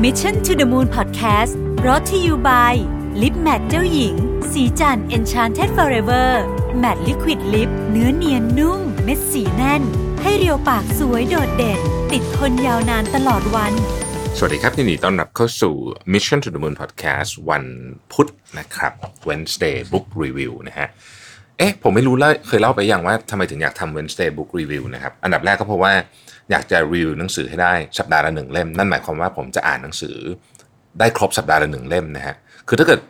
Mission to the Moon Podcast รอ t ธออยู่ by ลิปแมทเจ้าหญิง สีจัน Enchanted Forever Matte Liquid Lip เนื้อเนียนนุ่ม เม็ดสีแน่น ให้เรียวปากสวยโดดเด่น ติดทนยาวนานตลอดวัน สวัสดีครับยินดีต้อนรับเข้าสู่ Mission to the Moon Podcast วันพุธนะครับ Wednesday Book Review นะฮะ เอ๊ะผมไม่รู้เลยเคยเล่าไปอยังว่าทำไมถึงอยากทำ Wednesday Book Review นะครับอันดับแรกก็เพราะว่าอยากจะรีวิวหนังสือให้ได้สัปดาห์ละหนึ่งเล่ม นั่นหมายความว่าผมจะอ่านหนังสือได้ครบสัปดาห์ละหนึ่งเล่มนะฮะคือถ้าเกิด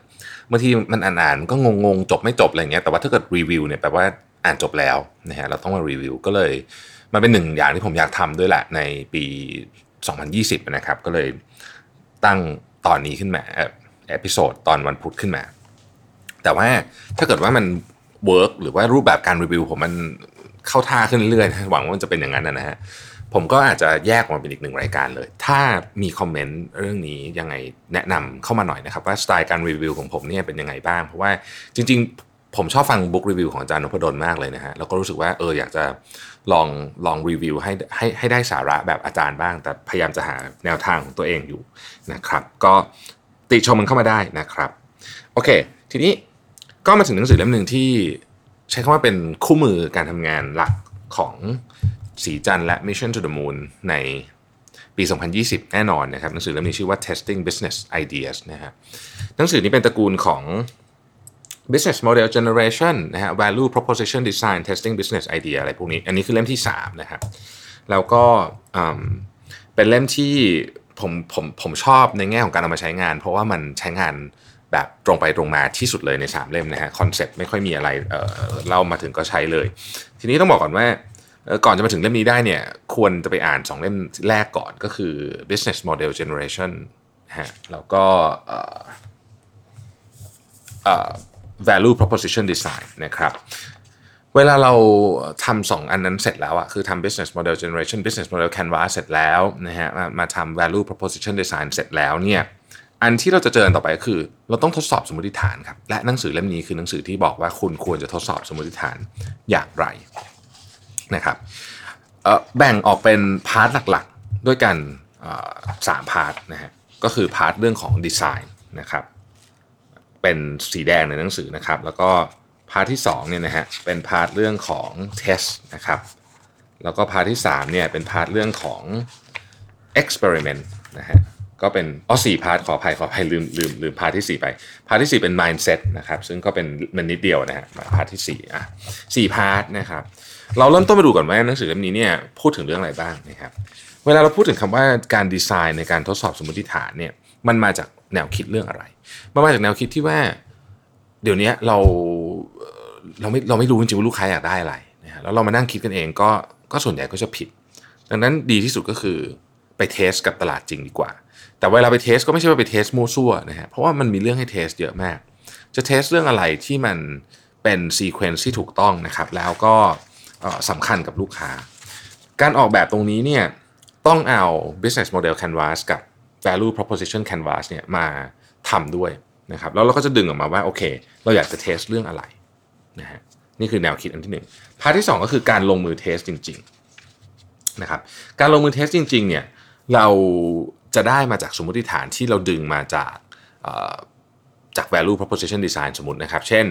บางทีมันอ่านๆก็งงๆจบไม่จบอะไรเงี้ยแต่ว่าถ้าเกิดรีวิวเนี่ยแปลว่าอ่านจบแล้วนะฮะเราต้องมารีวิวก็เลยมันเป็นหนึ่งอย่างที่ผมอยากทำด้วยแหละในปี 2020 นะครับ ก็เลยตั้งตอนนี้ขึ้นมา episode ตอนวันพุธขึ้นมา แต่ว่าถ้าเกิดว่ามัน work หรือว่ารูปแบบการรีวิวผมมันเข้าท่าขึ้นเรื่อยๆหวังว่ามันจะเป็นอย่างนั้นนะฮะผมก็อาจจะแยกออกมาเป็นอีกหนึ่งรายการเลย ถ้ามีคอมเมนต์เรื่องนี้ยังไงแนะนำเข้ามาหน่อยนะครับว่าสไตล์การรีวิวของผมเนี่ยเป็นยังไงบ้าง เพราะว่าจริง ๆ ผมชอบฟังบุ๊กรีวิวของอาจารย์นพดลมากเลยนะฮะแล้วก็รู้สึกว่าเอออยากจะลองลองรีวิวให้ให้ให้ได้สาระแบบอาจารย์บ้าง แต่พยายามจะหาแนวทางของตัวเองอยู่นะครับ ก็ติชมมันเข้ามาได้นะครับ โอเค ทีนี้ ก็มาถึงหนังสือเล่มหนึ่งที่ใช้คำว่าเป็นคู่มือการทำงานหลักของสีจันและ Mission to the Moon ในปี 2020 แน่นอนนะครับหนังสือเล่มนี้ชื่อว่า Testing Business Ideas นะฮะหนังสือนี้เป็นตระกูลของ business model generation นะฮะ value proposition design testing business idea อะไรพวกนี้ อันนี้คือเล่มที่ 3 นะครับแล้วก็เป็นเล่มที่ผมผมผมชอบในแง่ของการเอามาใช้งาน เพราะว่ามันใช้งาน แบบตรงไปตรงมาที่สุดเลยใน 3 เล่มนะฮะคอนเซ็ปต์ไม่ค่อยมีอะไรเเล่ามาถึงก็ใช้เลย ทีนี้ต้องบอกก่อนว่าก่อนจะมาถึงเล่มนี้ได้เนี่ยควรจะไปอ่าน 2 เล่มแรกก่อนก็คือ business model generation ฮะแล้วก็ value proposition design นะครับเวลาเราทำสองอันนั้นเสร็จแล้วอะคือทำ business model generation business model canvas เสร็จแล้วนะฮะมาทำ value proposition design เสร็จแล้วเนี่ย อันที่เราจะเจอต่อไปก็คือ เราต้องทดสอบสมมติฐานครับ และหนังสือเล่มนี้คือหนังสือที่บอกว่าคุณควรจะทดสอบสมมติฐานอย่างไรนะครับแบ่งออกเป็น part หลักๆ ด้วยกันสาม part นะฮะก็คือ part เรื่องของดีไซน์นะครับเป็นสีแดงในหนังสือนะครับ แล้วก็ part ที่2เนี่ยนะฮะเป็น part เรื่องของtest นะครับแล้วก็ part ที่3เนี่ยเป็น part เรื่องของ experiment นะฮะ ก็เป็นอ๋อสี่ part ขออภัยขออภัยลืมลืมลืม part ที่ 4 ไป part ที่ 4 เป็น mindset นะครับซึ่งก็เป็นมันนิดเดียวนะฮะ part ที่4อะสี่ part นะครับเราเริ่มต้นมาดูก่อนว่าหนังสือเล่มนี้เนี่ยพูดถึงเรื่องอะไรบ้างนะครับเวลาเราพูดถึงคำว่าการดีไซน์ในการทดสอบสมมติฐานเนี่ยมันมาจากแนวคิดเรื่องอะไรมันมาจากแนวคิดที่ว่า เดี๋ยวนี้เราเราไม่เราไม่รู้จริงๆว่าลูกค้าอยากได้อะไรนะฮะแล้วเรามานั่งคิดกันเองก็ก็ส่วนใหญ่ก็จะผิด ดังนั้นดีที่สุดก็คือ ไป test กับตลาดจริงดีกว่า แต่เวลาไป test ก็ไม่ใช่ว่าไป test มั่วซั่วนะฮะเพราะว่ามันมีเรื่องให้ test เยอะมาก จะ test เรื่องอะไรที่มันเป็น sequence ที่ถูกต้องนะครับแล้วก็สำคัญกับลูกค้า การออกแบบตรงนี้เนี่ยต้องเอา business model canvas กับ value proposition canvas เนี่ยมาทำด้วยนะครับแล้วเราก็จะดึงออกมาว่าโอเค เราอยากจะ test เรื่องอะไรนะฮะนี่คือแนวคิดอันที่หนึ่ง part ที่ 2 ก็คือการลงมือ test จริงๆนะครับการลงมือ test จริงๆเนี่ย เราจะได้มาจากสมมติฐานที่เราดึงมาจากจาก value proposition design สมมตินะครับ เช่น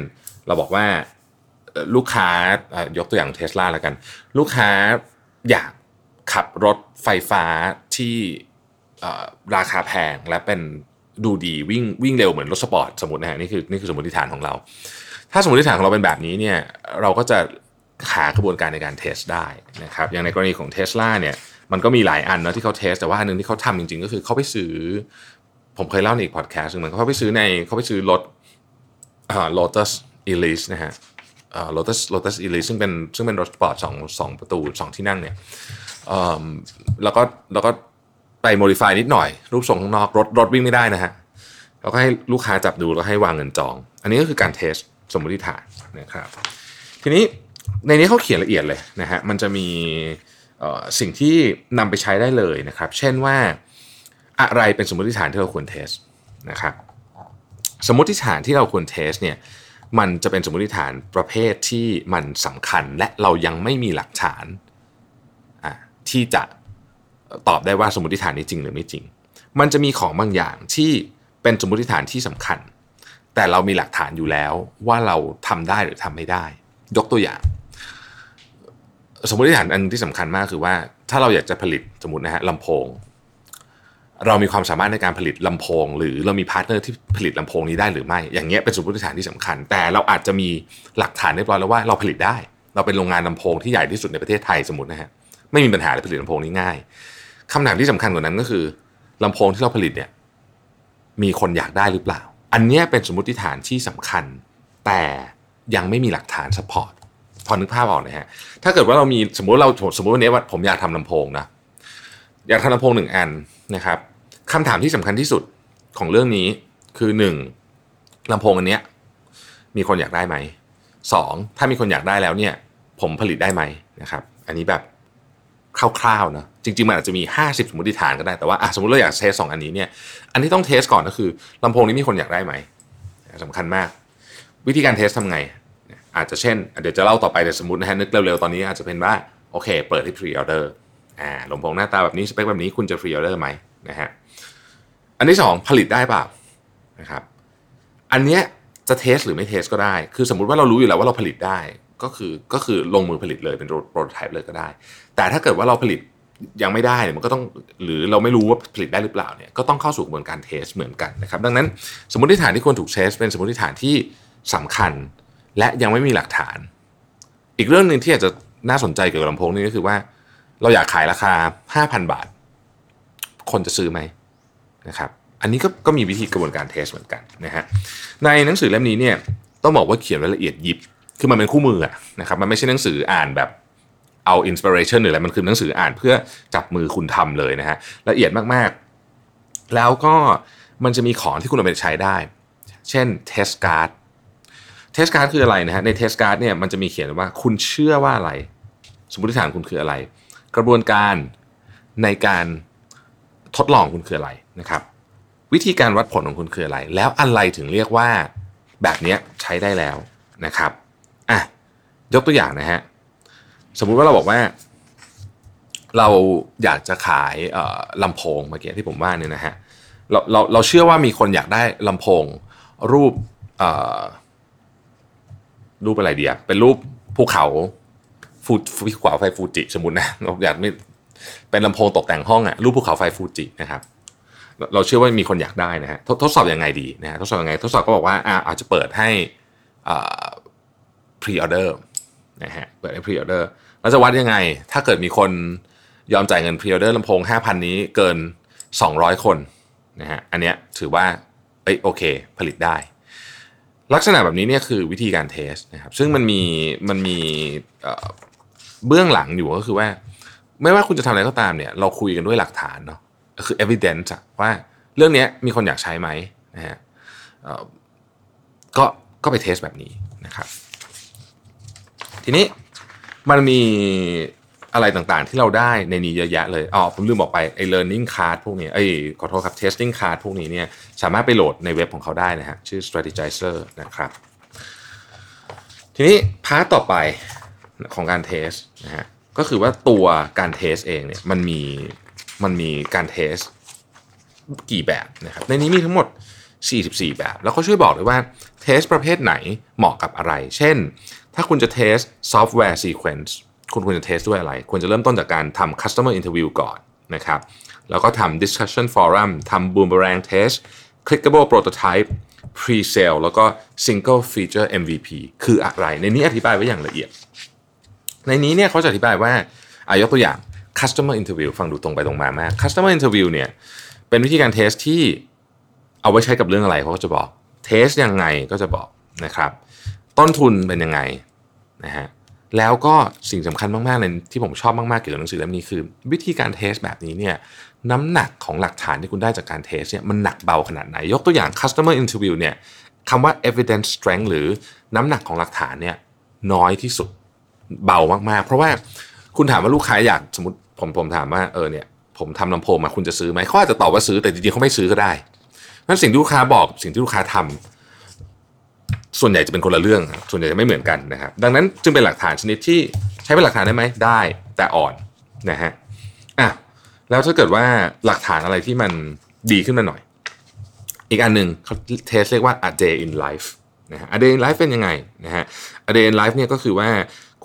เราบอกว่าลูกค้ายกตัวอย่างเทสลาแล้วกัน ลูกค้าอยากขับรถไฟฟ้าที่ราคาแพงและเป็นดูดีวิ่งวิ่งเร็วเหมือนรถสปอร์ตสมมตินะฮะนี่คือนี่คือสมมติฐานของเรา ถ้าสมมติฐานของเราเป็นแบบนี้เนี่ยเราก็จะหากระบวนการในการ test ได้นะครับอย่างในกรณีของเทสลาเนี่ย มันก็มีหลายอันนะที่เขา test แต่ว่าอันนึงที่เขาทำจริง ๆ ก็คือเขาไปซื้อ ผมเคยเล่าในอีกพอดแคสต์เหมือนเขาไปซื้อในเขาไปซื้อรถอ่า Lotus Elise นะฮะอ่า Lotus Lotus Elise ซึ่งเป็นซึ่งเป็นรถสปอร์ตสองสองประตูสองที่นั่งเนี่ยแล้วก็แล้วก็ไป modify นิดหน่อย รูปทรงข้างนอกรถรถวิ่งไม่ได้นะฮะแล้วก็ให้ลูกค้าจับดูแล้วให้วางเงินจอง อันนี้ก็คือการ test สมมติฐานนะครับ ทีนี้ในนี้เขาเขียนละเอียดเลยนะฮะมันจะมี สิ่งที่นำไปใช้ได้เลยนะครับ เช่นว่าอะไรเป็นสมมติฐานที่เราควร test นะครับ สมมติฐานที่เราควรเทสเนี่ยมันจะเป็นสมมติฐานประเภทที่มันสำคัญและเรายังไม่มีหลักฐานที่จะตอบได้ว่าสมมติฐานนี้จริงหรือไม่จริง มันจะมีของบางอย่างที่เป็นสมมติฐานที่สำคัญ แต่เรามีหลักฐานอยู่แล้วว่าเราทำได้หรือทำไม่ได้ ยกตัวอย่าง สมมติฐานอันที่สำคัญมากคือว่า ถ้าเราอยากจะผลิตสมมตินะฮะลำโพง เรามีความสามารถในการผลิตลำโพง หรือเรามี partner ที่ผลิตลำโพงนี้ได้หรือไม่ อย่างเงี้ยเป็นสมมติฐานที่สำคัญ แต่เราอาจจะมีหลักฐานเรียบร้อยแล้วว่าเราผลิตได้ เราเป็นโรงงานลำโพงที่ใหญ่ที่สุดในประเทศไทยสมมตินะฮะไม่มีปัญหาเลยผลิตลำโพงนี้ง่ายคำถามที่สำคัญกว่านั้นก็คือลำโพงที่เราผลิตเนี่ยมีคนอยากได้หรือเปล่า อันนี้เป็นสมมติฐานที่สำคัญ แต่ยังไม่มีหลักฐาน support พอนึกภาพออกนะฮะ ถ้าเกิดว่าเรามีสมมติเราสมมติวันนี้ว่าผมอยากทำลำโพงนะอยากทำลำโพงหนึ่งอันนะครับคำถามที่สำคัญที่สุดของเรื่องนี้คือหนึ่งลำโพงอันเนี้ยมีคนอยากได้ไหมสองถ้ามีคนอยากได้แล้วเนี่ยผมผลิตได้ไหมนะครับ อันนี้แบบคร่าวๆนะจริงๆมันอาจจะมี 50 สมมติฐานก็ได้แต่ว่าสมมติเราอยากเทสสองอันนี้เนี่ยอันที่ต้องเทสก่อนก็คือลำโพงนี้มีคนอยากได้ไหมสำคัญมาก วิธีการเทสทำไง อาจจะเช่น เดี๋ยวจะเล่าต่อไปแต่สมมตินะฮะนึกเร็วๆ ตอนนี้อาจจะเป็นว่า โอเค เปิดที่ pre-order อ่าลำโพงหน้าตาแบบนี้สเปคแบบนี้คุณจะ pre-order ไหมนะฮะอันที่ 2 ผลิตได้เปล่านะครับอันเนี้ยจะ test หรือไม่ test ก็ได้ คือสมมุติว่าเรารู้อยู่แล้วว่าเราผลิตได้ก็คือก็คือลงมือผลิตเลยเป็น prototype เลยก็ได้ แต่ถ้าเกิดว่าเราผลิตยังไม่ได้เนี่ยมันก็ต้องหรือเราไม่รู้ว่าผลิตได้หรือเปล่าเนี่ยก็ต้องเข้าสู่กระบวนการ test เหมือนกันนะครับดังนั้นสมมติฐานที่ควรถูก test เป็นสมมติฐานที่สำคัญ และยังไม่มีหลักฐาน อีกเรื่องหนึ่งที่อาจจะน่าสนใจเกี่ยวกับลำโพงนี่ก็คือว่า เราอยากขายราคา 5,000 บาท คนจะซื้อไหมนะครับ อันนี้ก็ก็มีวิธีกระบวนการ test เหมือนกันนะฮะในหนังสือเล่มนี้เนี่ยต้องบอกว่าเขียนรายละเอียดยิบ คือมันเป็นคู่มือนะครับมันไม่ใช่หนังสืออ่านแบบเอา inspiration หรืออะไรมันคือหนังสืออ่านเพื่อจับมือคุณทำเลยนะฮะละเอียดมากๆ แล้วก็มันจะมีของที่คุณเอาไปใช้ได้ เช่น test card test card คืออะไรนะฮะใน test card เนี่ยมันจะมีเขียนว่าคุณเชื่อว่าอะไร สมมติฐานคุณคืออะไร กระบวนการในการทดลองคุณคืออะไรนะครับ วิธีการวัดผลของคุณคืออะไร แล้วอะไรถึงเรียกว่าแบบนี้ใช้ได้แล้วนะครับอะยกตัวอย่างนะฮะสมมุติว่าเราบอกว่า เราอยากจะขายลำโพงเมื่อกี้ที่ผมว่าเนี่ยนะฮะเราเราเราเชื่อว่ามีคนอยากได้ลำโพงรูป รูปอะไรเดียเป็นรูปภูเขาฟูภูเขาไฟฟูจิสมมตินะเราอยากไม่เป็นลำโพงตกแต่งห้องอะรูปภูเขาไฟฟูจินะครับเราเชื่อว่ามีคนอยากได้นะฮะทดสอบยังไงดีนะฮะทดสอบยังไง ทดสอบก็บอกว่าอาจจะเปิดให้pre-order นะฮะเปิดให้ pre-order เราจะวัดยังไง ถ้าเกิดมีคนยอมจ่ายเงิน pre-order ลำโพง 5,000 นี้เกิน 200 คนนะฮะอันเนี้ยถือว่าเอ้ยโอเค ผลิตได้ ลักษณะแบบนี้เนี่ยคือวิธีการ test นะครับซึ่งมันมีมันมีเบื้องหลังอยู่ก็คือว่า ไม่ว่าคุณจะทำอะไรก็ตามเนี่ยเราคุยกันด้วยหลักฐานเนาะคือ evidence ว่าเรื่องนี้มีคนอยากใช้ไหมนะฮะก็ก็ไป test แบบนี้นะครับ ทีนี้มันมี อะไรต่างๆ ที่เราได้ในนี้เยอะแยะเลยอ๋อผมลืมบอกไปไอ้ learning card พวกนี้ไอ้ขอโทษครับ testing card พวกนี้เนี่ยสามารถไปโหลดในเว็บของเขาได้นะฮะชื่อ Strategyzer นะครับ ทีนี้ part ต่อไปของการ test นะฮะก็คือว่าตัวการ test เองเนี่ยมันมีมันมีการ test กี่แบบนะครับในนี้มีทั้งหมด 44 แบบ แล้วเขาช่วยบอกเลยว่า test ประเภทไหนเหมาะกับอะไร เช่น ถ้าคุณจะ test software sequence คุณควรจะ test ด้วยอะไร ควรจะเริ่มต้นจากการทำ customer interview ก่อนนะครับ แล้วก็ทำ discussion forum ทำ boomerang test clickable prototype pre-sale แล้วก็ single feature MVP คืออะไร ในนี้อธิบายไว้อย่างละเอียด ในนี้เนี่ยเขาจะอธิบายว่าอายกตัวอย่าง customer interview ฟังดูตรงไปตรงมามาก customer interview เนี่ยเป็นวิธีการ test ที่เอาไว้ใช้กับเรื่องอะไรเขาก็จะบอก test ยังไงก็จะบอกนะครับ ต้นทุนเป็นยังไงนะฮะ แล้วก็สิ่งสำคัญมากๆเลยที่ผมชอบมากๆเกี่ยวกับหนังสือเล่มนี้คือ วิธีการ test แบบนี้เนี่ยน้ำหนักของหลักฐานที่คุณได้จากการ test เนี่ยมันหนักเบาขนาดไหน ยกตัวอย่าง customer interview เนี่ยคำว่า evidence strength หรือน้ำหนักของหลักฐานเนี่ยน้อยที่สุดเบามากๆ เพราะว่าคุณถามว่าลูกค้าอยากสมมติผมผมถามว่าเออเนี่ยผมทำลำโพงมาคุณจะซื้อไหมเขาอาจจะตอบว่าซื้อแต่จริงๆเขาไม่ซื้อก็ได้เพราะสิ่งที่ลูกค้าบอกสิ่งที่ลูกค้าทำ ส่วนใหญ่จะเป็นคนละเรื่อง ส่วนใหญ่จะไม่เหมือนกันนะครับ ดังนั้นจึงเป็นหลักฐานชนิดที่ใช้เป็นหลักฐานได้ไหมได้แต่อ่อนนะฮะอะแล้วถ้าเกิดว่าหลักฐานอะไรที่มันดีขึ้นมาหน่อย อีกอันหนึ่งเขาเทสเรียกว่า a day in life นะฮะ a day in life เป็นยังไงนะฮะ a day in life เนี่ยก็คือว่า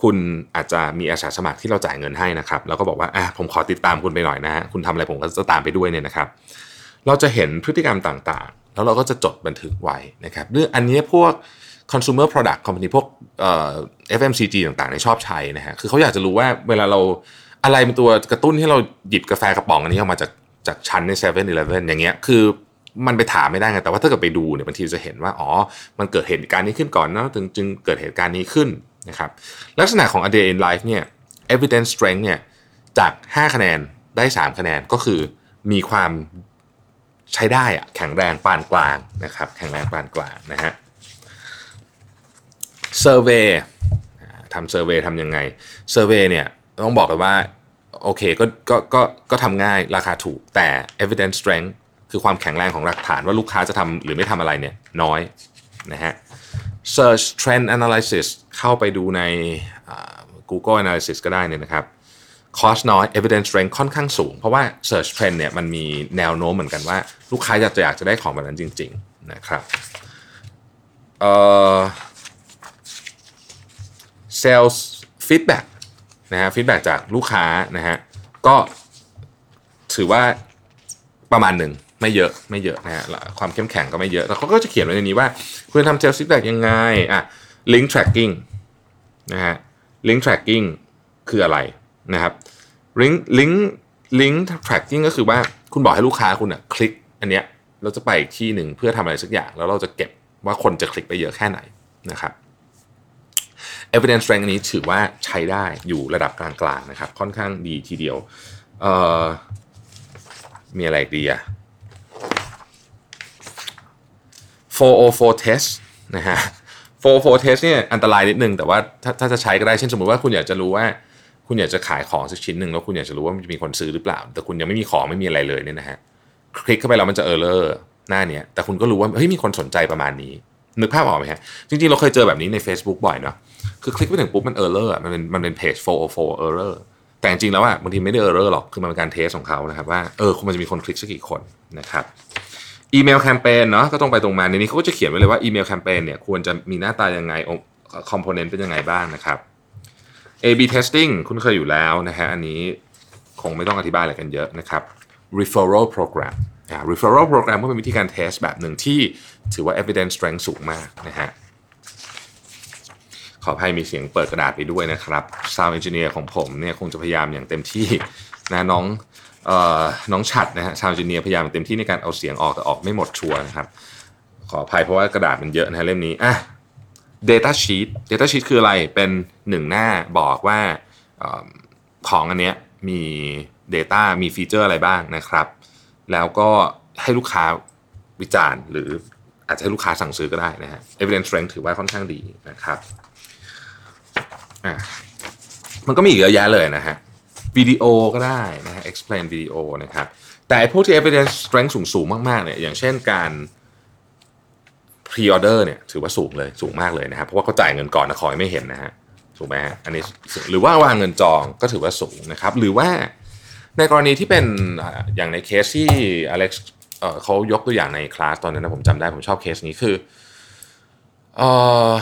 คุณอาจจะมีอาสาสมัครที่เราจ่ายเงินให้นะครับ แล้วก็บอกว่าอะผมขอติดตามคุณไปหน่อยนะฮะคุณทำอะไรผมก็จะตามไปด้วยเนี่ยนะครับ เราจะเห็นพฤติกรรมต่างๆ แล้วเราก็จะจดบันทึกไว้นะครับเรื่องอันนี้พวก consumer product company พวกเอ่อ FMCG ต่างๆในชอบใช้นะฮะคือเขาอยากจะรู้ว่าเวลาเราอะไรเป็นตัวกระตุ้นให้เราหยิบกาแฟกระป๋องอันนี้ออกมาจากจากชั้นใน7 e เ e ่ e ออย่างเงี้ยคือมันไปถามไม่ได้ไงแต่ว่าถ้าเกิดไปดูเนี่ยบางทีจะเห็นว่าอ๋อมันเกิดเหตุการณ์นี้ขึ้นก่อนนะถึงจึงเกิดเหตุการณ์นี้ขึ้นนะครับลักษณะของ a day in life เนี่ย evidence strength เนี่ยจาก 5 คะแนนได้ 3 คะแนนก็คือมีความ ใช้ได้อะแข็งแรงปานกลางนะครับแข็งแรงปานกลางนะฮะเซอร์เวยทำ survey ทำยังไง survey เนี่ยต้องบอกเลยว่าโอเคก็ก็ก็ก็ทำง่ายราคาถูกแต่ evidence strength คือความแข็งแรงของหลักฐานว่าลูกค้าจะทำหรือไม่ทำอะไรเนี่ยน้อยนะฮะ search trend analysis เข้าไปดูใน Google analysis ก็ได้เนี่ยนะครับ cost น้อย evidence strength ค่อนข้างสูง เพราะว่า search trend เนี่ยมันมีแนวโน้มเหมือนกันว่า ลูกค้าอยากจะอยากจะได้ของแบบนั้นจริง ๆ นะครับเอ่อ sales feedback นะฮะ feedback จากลูกค้านะฮะก็ถือว่าประมาณหนึ่งไม่เยอะไม่เยอะนะฮะความเข้มแข็งก็ไม่เยอะ แล้วเขาก็จะเขียนไว้ในนี้ว่าคุณทำ sales feedback ยังไงอะ link tracking นะฮะ link tracking คืออะไร นะครับ link link link tracking ก็คือว่าคุณบอกให้ลูกค้าคุณอะคลิกอันเนี้ยเราจะไปอีกที่หนึ่งเพื่อทำอะไรสักอย่าง แล้วเราจะเก็บว่าคนจะคลิกไปเยอะแค่ไหนนะครับ evidence strength อันนี้ถือว่าใช้ได้อยู่ระดับกลางๆนะครับ ค่อนข้างดีทีเดียวเอ่อมีอะไรอีกดีอะ404 test นะฮะ404 test เนี่ยอันตรายนิดนึง แต่ว่าถ้าถ้าจะใช้ก็ได้ เช่นสมมติว่าคุณอยากจะรู้ว่า คุณอยากจะขายของสักชิ้นหนึ่งแล้วคุณอยากจะรู้ว่ามันจะมีคนซื้อหรือเปล่า แต่คุณยังไม่มีของไม่มีอะไรเลยเนี่ยนะฮะคลิกเข้าไปแล้วมันจะ error หน้าเนี้ยแต่คุณก็รู้ว่าเฮ้ยมีคนสนใจประมาณนี้ นึกภาพออกไหมฮะจริงๆเราเคยเจอแบบนี้ใน Facebook บ่อยเนาะคือคลิกไปถึงปุ๊บมันเออร์เลอร์มันเป็นมันเป็นเพจ404 error แต่จริงๆแล้วอะบางทีไม่ได้ error หรอกคือมันเป็นการ test ของเขานะครับว่าเออมันจะมีคนคลิกสักกี่คนนะครับอีเมลแคมเปญเนาะก็ตรงไปตรงมาในนี้เขาก็จะเขียนไว้เลยว่าอีเมลแคมเปญเนี่ยควรจะมีหน้าตายังไง component เป็นยังไงบ้างนะครับ A/B testing คุ้นเคยอยู่แล้วนะฮะอันนี้คงไม่ต้องอธิบายอะไรกันเยอะนะครับ referral program อ่า referral program ก็เป็นวิธีการเทสแบบหนึ่งที่ถือว่า evidence strength สูงมากนะฮะขออภัยมีเสียงเปิดกระดาษไปด้วยนะครับ sound engineer ของผมเนี่ยคงจะพยายามอย่างเต็มที่นะน้องน้องฉัดนะฮะชาวจีเนียพยายามเต็มที่ในการเอาเสียงออกแต่ออกไม่หมดชัวร์นะครับ ขออภัยเพราะว่ากระดาษมันเยอะนะเล่มนี้อะ data sheet data sheet คืออะไรเป็นหนึ่งหน้าบอกว่าของอันเนี้ยมี data มีฟีเจอร์อะไรบ้างนะครับ แล้วก็ให้ลูกค้าวิจารณ์ หรืออาจจะให้ลูกค้าสั่งซื้อก็ได้นะฮะ evidence strength ถือว่าค่อนข้างดีนะครับมันก็มีอีกเยอะแยะเลยนะฮะวิดีโอก็ได้นะฮะ explain วิดีโอนะครับแต่พวกที่ evidence strength สูงสูงมากๆเนี่ยอย่างเช่นการ pre order เนี่ยถือว่าสูงเลยสูงมากเลยนะครับเพราะว่าเขาจ่ายเงินก่อนนะขอให้ไม่เห็นนะฮะถูกไหมฮะอันนี้หรือว่าวางเงินจองก็ถือว่าสูงนะครับ หรือว่าในกรณีที่เป็นอย่างในเคสที่อเล็กซ์เขายกตัวอย่างในคลาสตอนนั้นนะผมจำได้ผมชอบเคสนี้คือเออ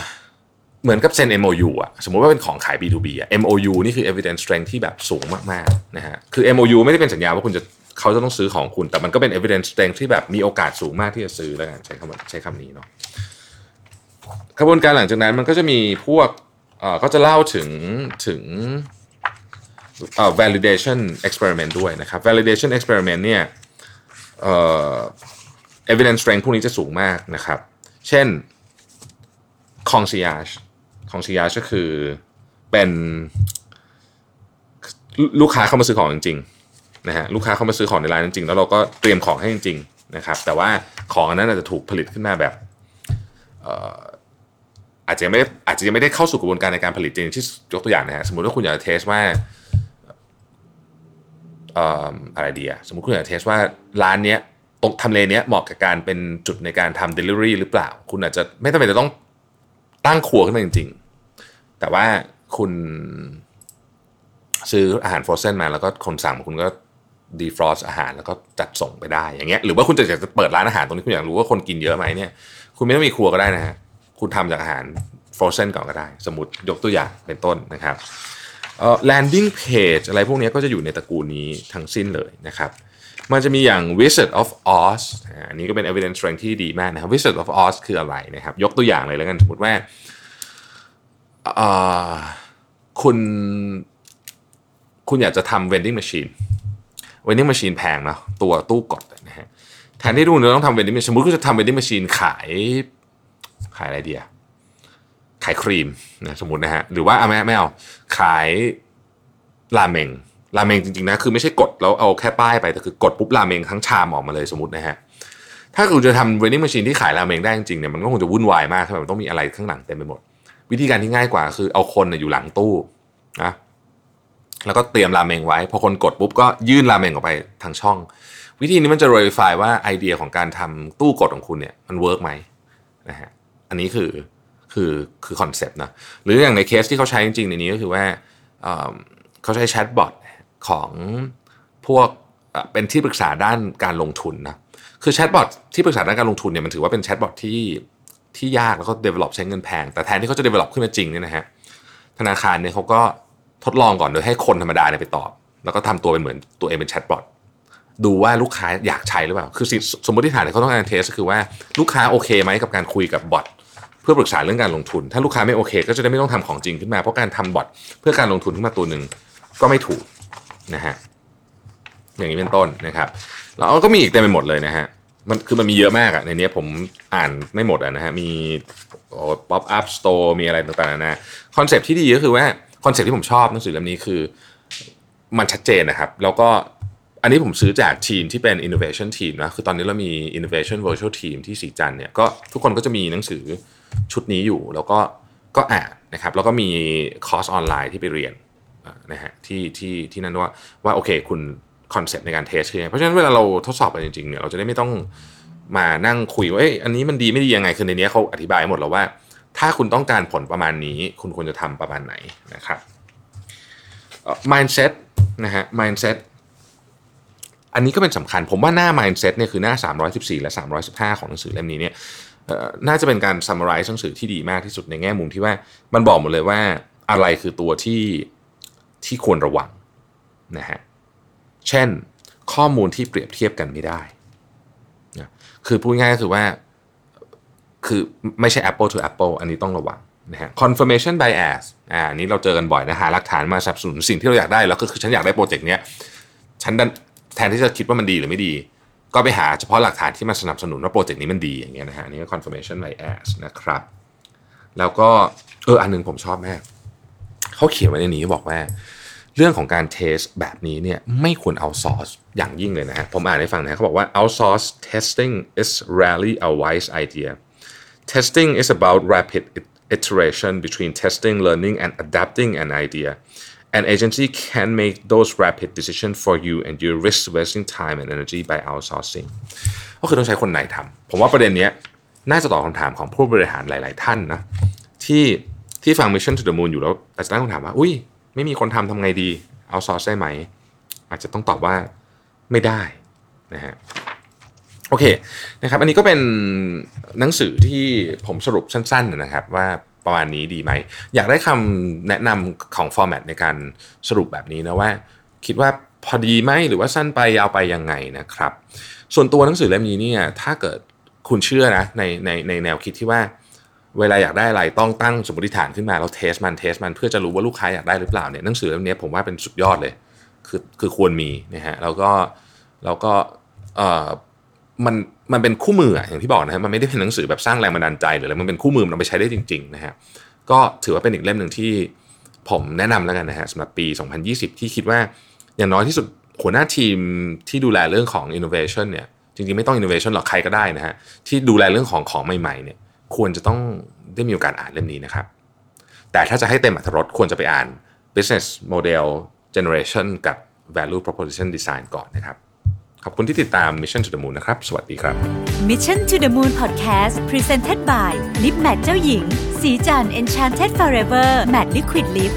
เหมือนกับเซ็น MOU อะสมมุติว่าเป็นของขาย B2B อะ MOU นี่คือ evidence strength ที่แบบสูงมากๆนะฮะคือ MOU ไม่ได้เป็นสัญญาว่าคุณจะ เขาจะต้องซื้อของคุณ แต่มันก็เป็น evidence strength ที่แบบมีโอกาสสูงมากที่จะซื้อแล้วกันใช้คำใช้คำนี้เนาะกระบวนการหลังจากนั้นมันก็จะมีพวกเอ่อก็จะเล่าถึงถึง validation experiment ด้วยนะครับ validation experiment เนี่ยเอ่อ evidence strength พวกนี้จะสูงมากนะครับ เช่น concierge concierge ก็คือเป็นลูกค้าเข้ามาซื้อของจริงๆ นะฮะลูกค้าเข้ามาซื้อของในร้านจริงๆแล้วเราก็เตรียมของให้จริงๆนะครับแต่ว่าของอันนั้นอาจจะถูกผลิตขึ้นมาแบบอาจจะไม่อาจจะยังไม่ได้เข้าสู่กระบวนการในการผลิตจริงที่ยกตัวอย่างนะฮะสมมติว่าคุณอยากจะเทสว่าอะไรดีอะสมมติคุณอยากเทสว่าร้านเนี้ยตรงทำเลเนี้ยเหมาะกับการเป็นจุดในการทำ delivery หรือเปล่า คุณอาจจะไม่จำเป็นจะต้องตั้งครัวขึ้นมาจริง ๆ แต่ว่าคุณซื้ออาหารฟรอเซนมาแล้วก็คนสั่งคุณก็ ดีฟรอสอาหารแล้วก็จัดส่งไปได้อย่างเงี้ยหรือว่าคุณจะอยากจะเปิดร้านอาหารตรงนี้คุณอยากรู้ว่าคนกินเยอะไหมเนี่ยคุณไม่ต้องมีครัวก็ได้นะฮะคุณทำจากอาหารฟรอเซนก่อนก็ได้ สมมติยกตัวอย่างเป็นต้นนะครับเอ่อ landing page อะไรพวกนี้ก็จะอยู่ในตระกูลนี้ทั้งสิ้นเลยนะครับมันจะมีอย่าง Wizard of Oz อ่าอันนี้ก็เป็น evidence strength ที่ดีมากนะครับ Wizard of Oz คืออะไรนะครับยกตัวอย่างเลยแล้วกันสมมติว่าเอ่อคุณคุณอยากจะทำ vending machine vending machine แพงเนาะตัวตู้กดนะฮะแทนที่ทุกคนจะต้องทำ vending machine สมมติคุณจะทำ vending machine ขายขายอะไรเดียขายครีมนะสมมตินะฮะหรือว่าเอาไม่ไม่เอาขายราเมงราเมงจริงๆนะคือไม่ใช่กดแล้วเอาแค่ป้ายไปแต่คือกดปุ๊บราเมงทั้งชามออกมาเลยสมมตินะฮะถ้าคุณจะทำ vending machine ที่ขายราเมงได้จริงๆเนี่ยมันก็คงจะวุ่นวายมากใช่ไหมมันต้องมีอะไรข้างหลังเต็มไปหมด วิธีการที่ง่ายกว่าคือเอาคนอยู่หลังตู้นะ แล้วก็เตรียมราเมงไว้ พอคนกดปุ๊บก็ยื่นราเมงออกไปทางช่อง วิธีนี้มันจะ verify ว่าไอเดียของการทำตู้กดของคุณเนี่ยมัน work ไหมนะฮะอันนี้คือคือคือคอนเซปต์นะหรืออย่างในเคสที่เขาใช้จริงๆในนี้ก็คือว่าเเขาใช้แชทบอทของพวกเอ่อเป็นที่ปรึกษาด้านการลงทุนนะคือแชทบอทที่ปรึกษาด้านการลงทุนเนี่ยมันถือว่าเป็นแชทบอทที่ที่ยากแล้วก็ develop ใช้เงินแพง แต่แทนที่เขาจะ develop ขึ้นมาจริงเนี่ยนะฮะธนาคารเนี่ยเขาก็ ทดลองก่อนโดยให้คนธรรมดาเนี่ยไปตอบ แล้วก็ทำตัวเป็นเหมือนตัวเองเป็นแชทบอทดูว่าลูกค้าอยากใช้หรือเปล่า คือสสมมติฐานที่เขาต้องการ test ก็คือว่าลูกค้าโอเคไหมกับการคุยกับบอทเพื่อปรึกษาเรื่องการลงทุน ถ้าลูกค้าไม่โอเค ก็จะได้ไม่ต้องทำของจริงขึ้นมาเพราะการทำบอทเพื่อการลงทุนขึ้นมาตัวหนึ่งก็ไม่ถูกนะฮะอย่างนี้เป็นต้นนะครับแล้วก็มีอีกเต็มไปหมดเลยนะฮะมันคือมันมีเยอะมากอะในนี้ผมอ่านไม่หมดอะนะฮะมี pop-up store มีอะไรต่างๆนะ concept ที่ดีก็คือว่า concept ที่ผมชอบหนังสือเล่มนี้คือมันชัดเจนนะครับ แล้วก็อันนี้ผมซื้อจากทีมที่เป็น innovation team นะคือตอนนี้เรามี innovation virtual team ที่สีจันเนี่ยก็ทุกคนก็จะมีหนังสือชุดนี้อยู่ แล้วก็ก็อ่านนะครับแล้วก็มีคอร์สออนไลน์ที่ไปเรียนนะฮะที่ที่ที่นั่นว่าว่าโอเคคุณ concept ในการ test คือไงเพราะฉะนั้นเวลาเราทดสอบกันจริงๆเนี่ยเราจะได้ไม่ต้องมานั่งคุยว่าเอ้ยอันนี้มันดีไม่ดียังไงคือในนี้เขาอธิบายหมดแล้วว่า ถ้าคุณต้องการผลประมาณนี้ คุณควรจะทำประมาณไหนนะครับ mindset นะฮะ mindset อันนี้ก็เป็นสำคัญ ผมว่าหน้า mindset เนี่ยคือหน้า 314 และ 315 ของหนังสือเล่มนี้เนี่ยน่าจะเป็นการ summarize หนังสือที่ดีมากที่สุดในแง่มุมที่ว่ามันบอกหมดเลยว่าอะไรคือตัวที่ที่ควรระวังนะฮะ เช่นข้อมูลที่เปรียบเทียบกันไม่ได้นะคือพูดง่ายๆก็คือว่า คือไม่ใช่ Apple to Apple อันนี้ต้องระวังนะฮะ confirmation bias อ่าอันนี้เราเจอกันบ่อยนะหาหลักฐานมาสนับสนุนสิ่งที่เราอยากได้แล้วก็คือฉันอยากได้โปรเจกต์เนี้ยฉันดันแทนที่จะคิดว่ามันดีหรือไม่ดี ก็ไปหาเฉพาะหลักฐานที่มาสนับสนุนว่า project นี้มันดีอย่างเงี้ยนะฮะอันนี้ก็ confirmation bias นะครับ แล้วก็เอออันหนึงผมชอบมากเขาเขียนไว้ในนี้บอกว่า เรื่องของการ test แบบนี้เนี่ยไม่ควร outsource อย่างยิ่งเลยนะฮะผมอ่านให้ฟังนะฮะเขาบอกว่า outsource testing is rarely a wise idea testing is about rapid iteration between testing learning and adapting an idea an agency can make those rapid decisions for you and you risk wasting time and energy by outsourcing ก็คือต้องใช้คนไหนทำผมว่าประเด็นนี้น่าจะตอบคำถามของผู้บริหารหลาย ๆ ท่านนะที่ที่ฟัง Mission to the Moon อยู่แล้วอาจจะตั้งคำถามว่า อุ้ย ไม่มีคนทำทำไงดี เอาซอร์สได้ไหม อาจจะต้องตอบว่าไม่ได้นะฮะ อเคนะครับอันนี้ก็เป็นหนังสือที่ผมสรุปสั้นๆนะครับว่าประมาณนี้ดีไหม อยากได้คำแนะนำของฟอร์แมตในการสรุปแบบนี้นะว่า คิดว่าพอดีไหมหรือว่าสั้นไปยาวไปยังไงนะครับ ส่วนตัวหนังสือเล่มนี้เนี่ยถ้าเกิดคุณเชื่อนะในในในแนวคิดที่ว่า เวลาอยากได้อะไรต้องตั้งสมมติฐานขึ้นมาแล้วเทสมันเทสมันเพื่อจะรู้ว่าลูกค้าอยากได้หรือเปล่าเนี่ยหนังสือเล่มนี้ผมว่าเป็นสุดยอดเลย คือคือควรมีนะฮะแล้วก็แล้วก็เอ่อ มันมันเป็นคู่มืออย่างที่บอกนะฮะมันไม่ได้เป็นหนังสือแบบสร้างแรงบันดาลใจหรืออะไรมันเป็นคู่มือมันเอาไปใช้ได้จริงๆนะฮะก็ถือว่าเป็นอีกเล่มหนึ่งที่ผมแนะนำแล้วกันนะฮะสำหรับปี 2020 ที่คิดว่าอย่างน้อยที่สุดหัวหน้าทีมที่ดูแลเรื่องของ innovation เนี่ยจริงๆ ไม่ต้อง innovation หรอกใครก็ได้นะฮะที่ดูแลเรื่องของของใหม่ๆเนี่ยควรจะต้องได้มีโอกาสอ่านเล่มนี้นะครับ แต่ถ้าจะให้เต็มอรรถรสควรจะไปอ่าน business model generation กับ value proposition design ก่อนนะครับ ขอบคุณที่ติดตาม Mission to the Moon นะครับ สวัสดีครับ Mission to the Moon Podcast Presented by Lip Matte เจ้าหญิง สีจัน Enchanted Forever Matte Liquid Lip